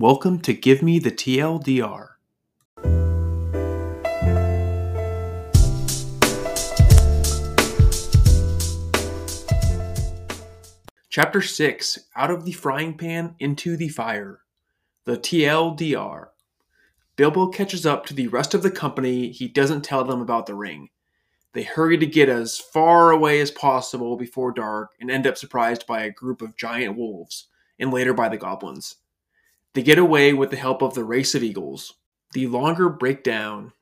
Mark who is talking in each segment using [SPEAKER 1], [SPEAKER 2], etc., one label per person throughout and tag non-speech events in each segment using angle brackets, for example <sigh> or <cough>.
[SPEAKER 1] Welcome to Give Me the TLDR. Chapter 6 Out of the Frying Pan into the Fire. The TLDR. Bilbo catches up to the rest of the company. He doesn't tell them about the ring. They hurry to get as far away as possible before dark and end up surprised by a group of giant wolves, and later by the goblins. They get away with the help of the race of eagles. The longer breakdown.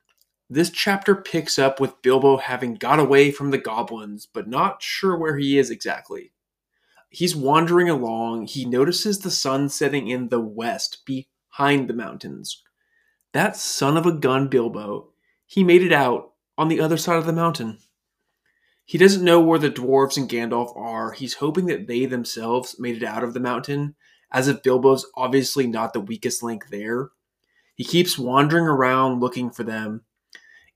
[SPEAKER 1] This chapter picks up with Bilbo having got away from the goblins, but not sure where he is exactly. He's wandering along. He notices the sun setting in the west behind the mountains. That son of a gun, Bilbo, he made it out on the other side of the mountain. He doesn't know where the dwarves and Gandalf are. He's hoping that they themselves made it out of the mountain, as if Bilbo's obviously not the weakest link there. He keeps wandering around looking for them.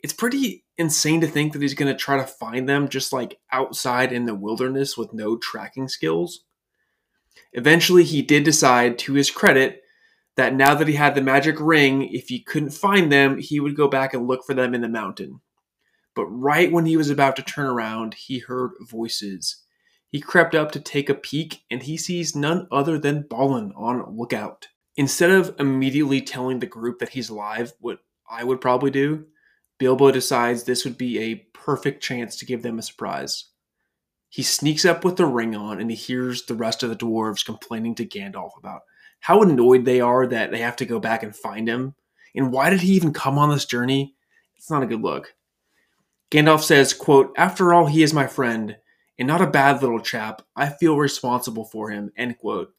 [SPEAKER 1] It's pretty insane to think that he's going to try to find them just like outside in the wilderness with no tracking skills. Eventually, he did decide, to his credit, that now that he had the magic ring, if he couldn't find them, he would go back and look for them in the mountain. But right when he was about to turn around, he heard voices. He crept up to take a peek, and he sees none other than Balin on lookout. Instead of immediately telling the group that he's alive, what I would probably do, Bilbo decides this would be a perfect chance to give them a surprise. He sneaks up with the ring on, and he hears the rest of the dwarves complaining to Gandalf about how annoyed they are that they have to go back and find him. And why did he even come on this journey? It's not a good look. Gandalf says, quote, After all, he is my friend, and not a bad little chap. I feel responsible for him, end quote.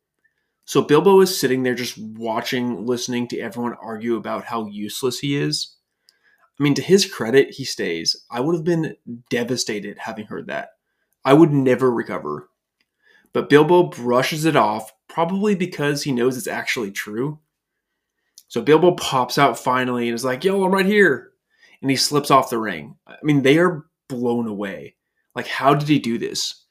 [SPEAKER 1] So Bilbo is sitting there just watching, listening to everyone argue about how useless he is. I mean, to his credit, he stays. I would have been devastated having heard that. I would never recover. But Bilbo brushes it off, probably because he knows it's actually true. So Bilbo pops out finally and is like, Yo, I'm right here and he slips off the ring. I mean, they are blown away. Like, how did he do this?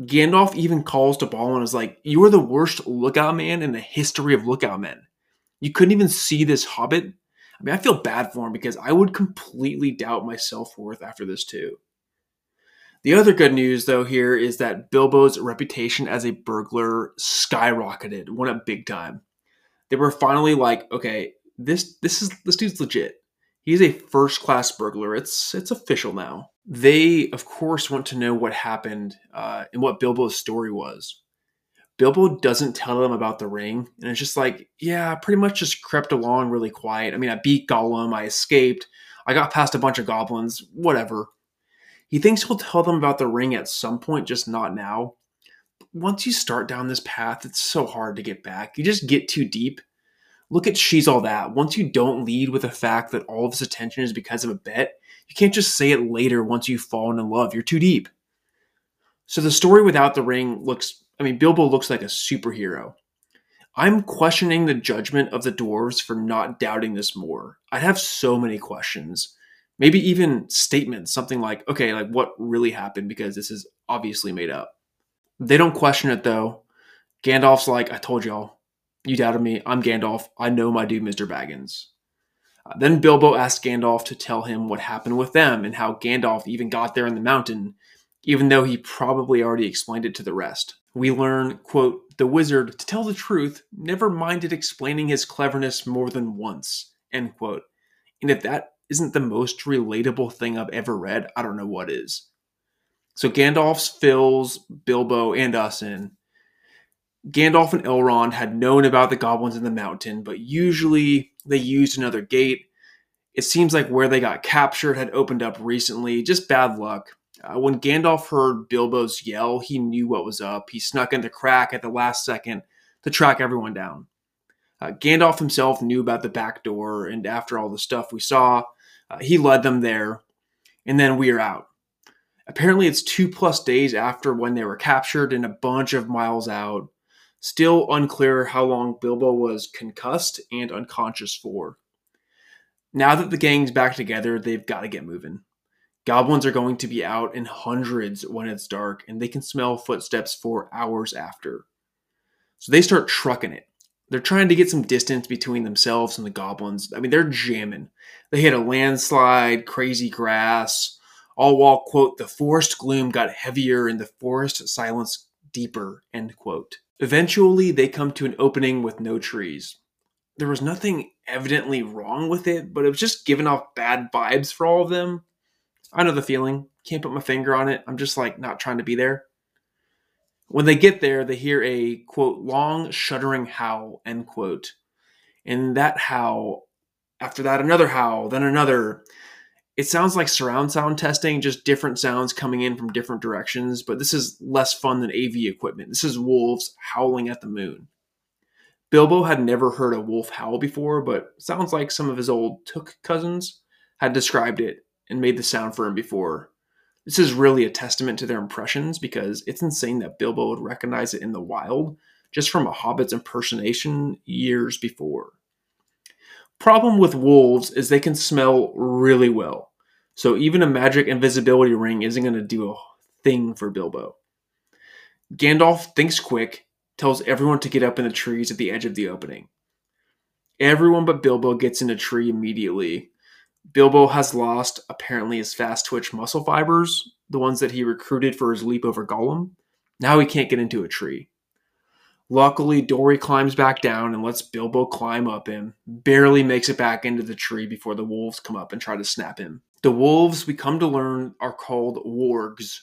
[SPEAKER 1] Gandalf even calls to Balin and is like, You are the worst lookout man in the history of lookout men. You couldn't even see this hobbit. I mean, I feel bad for him because I would completely doubt my self worth after this, too. The other good news, though, here is that Bilbo's reputation as a burglar skyrocketed, went up big time. They were finally like, okay, this this is this dude's legit. He's a first class burglar. It's it's official now. They, of course, want to know what happened uh, and what Bilbo's story was. Bilbo doesn't tell them about the ring, and it's just like, yeah, pretty much just crept along really quiet. I mean, I beat Gollum, I escaped, I got past a bunch of goblins, whatever. He thinks he'll tell them about the ring at some point, just not now. Once you start down this path, it's so hard to get back. You just get too deep Look at She's All That. Once you don't lead with the fact that all of his attention is because of a bet, you can't just say it later once you've fallen in love. You're too deep. So the story without the ring looks, I mean, Bilbo looks like a superhero. I'm questioning the judgment of the dwarves for not doubting this more. I'd have so many questions. Maybe even statements, something like, okay, like what really happened because this is obviously made up. They don't question it though. Gandalf's like, I told y'all, you doubted me. I'm Gandalf. I know my dude, Mr. Baggins. Uh, then Bilbo asked Gandalf to tell him what happened with them and how Gandalf even got there in the mountain, even though he probably already explained it to the rest. We learn, quote, the wizard, to tell the truth, never minded explaining his cleverness more than once, end quote. And if that isn't the most relatable thing I've ever read, I don't know what is. So Gandalf fills Bilbo and us in Gandalf and Elrond had known about the goblins in the mountain, but usually they used another gate. It seems like where they got captured had opened up recently. Just bad luck. Uh, when Gandalf heard Bilbo's yell, he knew what was up. He snuck in the crack at the last second to track everyone down. Uh, Gandalf himself knew about the back door, and after all the stuff we saw, uh, he led them there, and then we are out. Apparently, it's two plus days after when they were captured and a bunch of miles out. Still unclear how long Bilbo was concussed and unconscious for. Now that the gang's back together, they've got to get moving. Goblins are going to be out in hundreds when it's dark, and they can smell footsteps for hours after. So they start trucking it. They're trying to get some distance between themselves and the goblins. I mean, they're jamming. They hit a landslide, crazy grass, all while, quote, the forest gloom got heavier and the forest silence deeper, end quote. Eventually, they come to an opening with no trees. There was nothing evidently wrong with it, but it was just giving off bad vibes for all of them. I know the feeling. Can't put my finger on it. I'm just like not trying to be there. When they get there, they hear a quote, long, shuddering howl, end quote. And that howl, after that, another howl, then another. It sounds like surround sound testing, just different sounds coming in from different directions, but this is less fun than AV equipment. This is wolves howling at the moon. Bilbo had never heard a wolf howl before, but sounds like some of his old Took cousins had described it and made the sound for him before. This is really a testament to their impressions because it's insane that Bilbo would recognize it in the wild just from a hobbit's impersonation years before. Problem with wolves is they can smell really well. So even a magic invisibility ring isn't going to do a thing for Bilbo. Gandalf thinks quick, tells everyone to get up in the trees at the edge of the opening. Everyone but Bilbo gets in a tree immediately, Bilbo has lost apparently his fast twitch muscle fibers, the ones that he recruited for his leap over Gollum. Now he can't get into a tree. Luckily, Dori climbs back down and lets Bilbo climb up him, barely makes it back into the tree before the wolves come up and try to snap him. The wolves, we come to learn, are called wargs.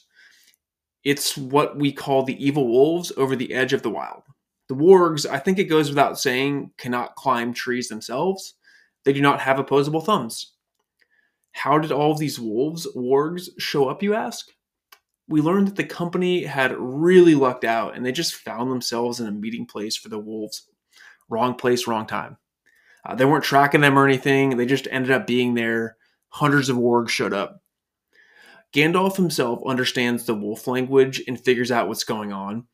[SPEAKER 1] It's what we call the evil wolves over the edge of the wild. The wargs, I think it goes without saying, cannot climb trees themselves. They do not have opposable thumbs. How did all of these wolves, wargs, show up, you ask? We learned that the company had really lucked out and they just found themselves in a meeting place for the wolves. Wrong place, wrong time. Uh, they weren't tracking them or anything, they just ended up being there. Hundreds of wargs showed up. Gandalf himself understands the wolf language and figures out what's going on.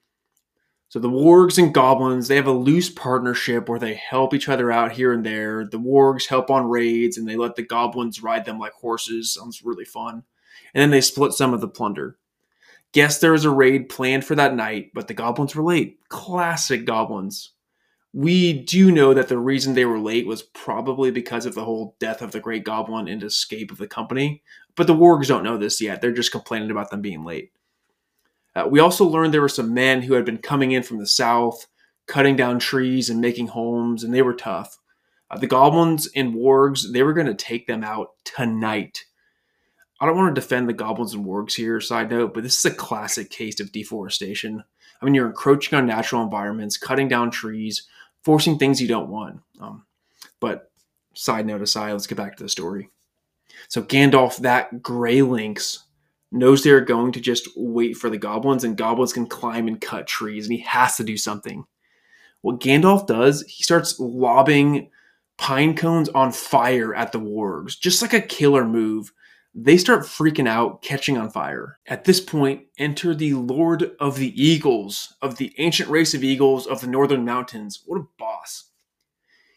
[SPEAKER 1] So the wargs and goblins, they have a loose partnership where they help each other out here and there. The wargs help on raids and they let the goblins ride them like horses. Sounds really fun. And then they split some of the plunder. Guess there was a raid planned for that night, but the goblins were late. Classic goblins. We do know that the reason they were late was probably because of the whole death of the great goblin and escape of the company. But the wargs don't know this yet. They're just complaining about them being late. Uh, we also learned there were some men who had been coming in from the south, cutting down trees and making homes, and they were tough. Uh, the goblins and wargs, they were going to take them out tonight. I don't want to defend the goblins and wargs here, side note, but this is a classic case of deforestation. I mean, you're encroaching on natural environments, cutting down trees, forcing things you don't want. Um, but side note aside, let's get back to the story. So Gandalf, that gray lynx, knows they're going to just wait for the goblins, and goblins can climb and cut trees, and he has to do something. What Gandalf does, he starts lobbing pine cones on fire at the wargs, just like a killer move. They start freaking out, catching on fire. At this point, enter the Lord of the Eagles, of the ancient race of eagles of the northern mountains. What a boss.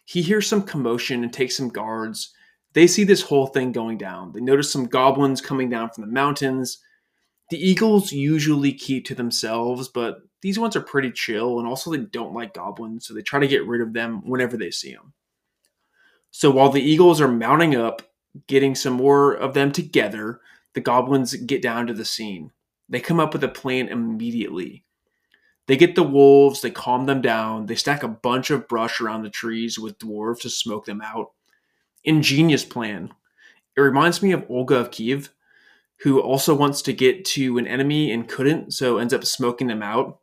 [SPEAKER 1] He hears some commotion and takes some guards they see this whole thing going down. They notice some goblins coming down from the mountains. The eagles usually keep to themselves, but these ones are pretty chill, and also they don't like goblins, so they try to get rid of them whenever they see them. So while the eagles are mounting up, getting some more of them together, the goblins get down to the scene. They come up with a plan immediately. They get the wolves, they calm them down, they stack a bunch of brush around the trees with dwarves to smoke them out ingenious plan. It reminds me of Olga of Kiev, who also wants to get to an enemy and couldn't, so ends up smoking them out.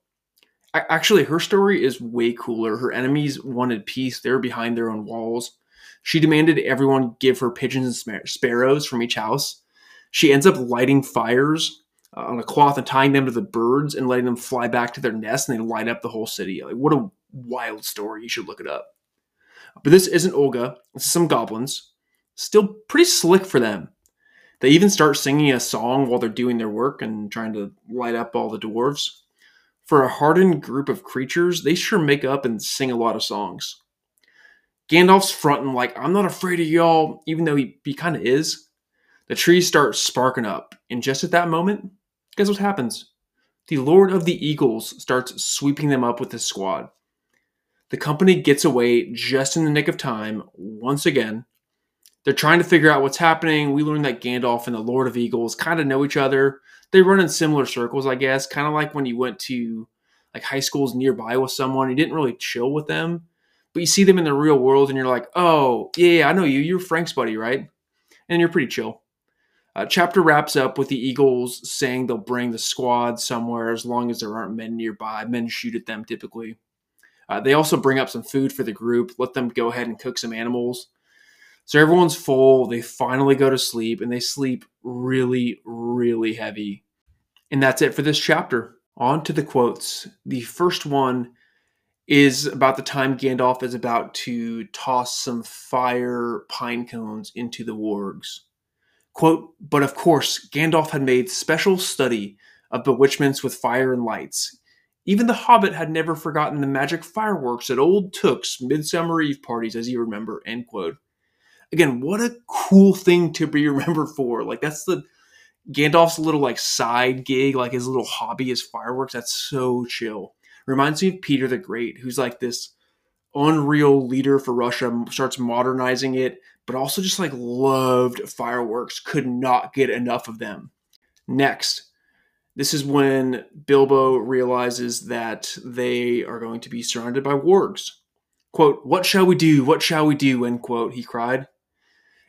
[SPEAKER 1] Actually, her story is way cooler. Her enemies wanted peace, they were behind their own walls. She demanded everyone give her pigeons and sparrows from each house. She ends up lighting fires uh, on a cloth and tying them to the birds and letting them fly back to their nest, and they light up the whole city. Like, what a wild story. You should look it up. But this isn't Olga. This is some goblins. Still pretty slick for them. They even start singing a song while they're doing their work and trying to light up all the dwarves. For a hardened group of creatures, they sure make up and sing a lot of songs. Gandalf's fronting like, I'm not afraid of y'all, even though he, he kind of is. The trees start sparking up, and just at that moment, guess what happens? The Lord of the Eagles starts sweeping them up with his squad. The company gets away just in the nick of time once again. They're trying to figure out what's happening. We learn that Gandalf and the Lord of Eagles kind of know each other. They run in similar circles, I guess, kind of like when you went to like high schools nearby with someone. You didn't really chill with them, but you see them in the real world and you're like, oh, yeah, I know you. You're Frank's buddy, right? And you're pretty chill. Uh, chapter wraps up with the Eagles saying they'll bring the squad somewhere as long as there aren't men nearby. Men shoot at them typically. Uh, they also bring up some food for the group, let them go ahead and cook some animals. So everyone's full. They finally go to sleep and they sleep really, really heavy. And that's it for this chapter. On to the quotes. The first one is about the time Gandalf is about to toss some fire pine cones into the wargs. Quote, but of course, Gandalf had made special study of bewitchments with fire and lights. Even the Hobbit had never forgotten the magic fireworks at old Took's Midsummer Eve parties, as you remember, end quote. Again, what a cool thing to be <laughs> remembered for. Like, that's the Gandalf's little, like, side gig, like his little hobby is fireworks. That's so chill. Reminds me of Peter the Great, who's like this unreal leader for Russia, starts modernizing it, but also just like loved fireworks, could not get enough of them. Next, this is when Bilbo realizes that they are going to be surrounded by wargs. Quote, What shall we do? What shall we do? End quote, he cried.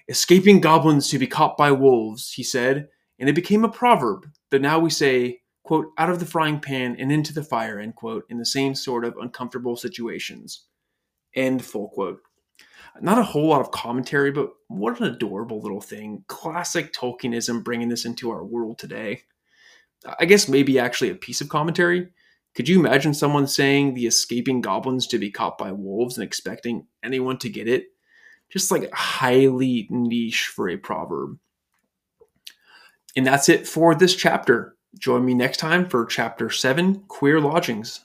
[SPEAKER 1] Escaping goblins to be caught by wolves, he said, and it became a proverb that now we say, quote, out of the frying pan and into the fire, end quote, in the same sort of uncomfortable situations. End full quote. Not a whole lot of commentary, but what an adorable little thing. Classic Tolkienism bringing this into our world today. I guess maybe actually a piece of commentary. Could you imagine someone saying the escaping goblins to be caught by wolves and expecting anyone to get it? Just like highly niche for a proverb. And that's it for this chapter. Join me next time for chapter 7 Queer Lodgings.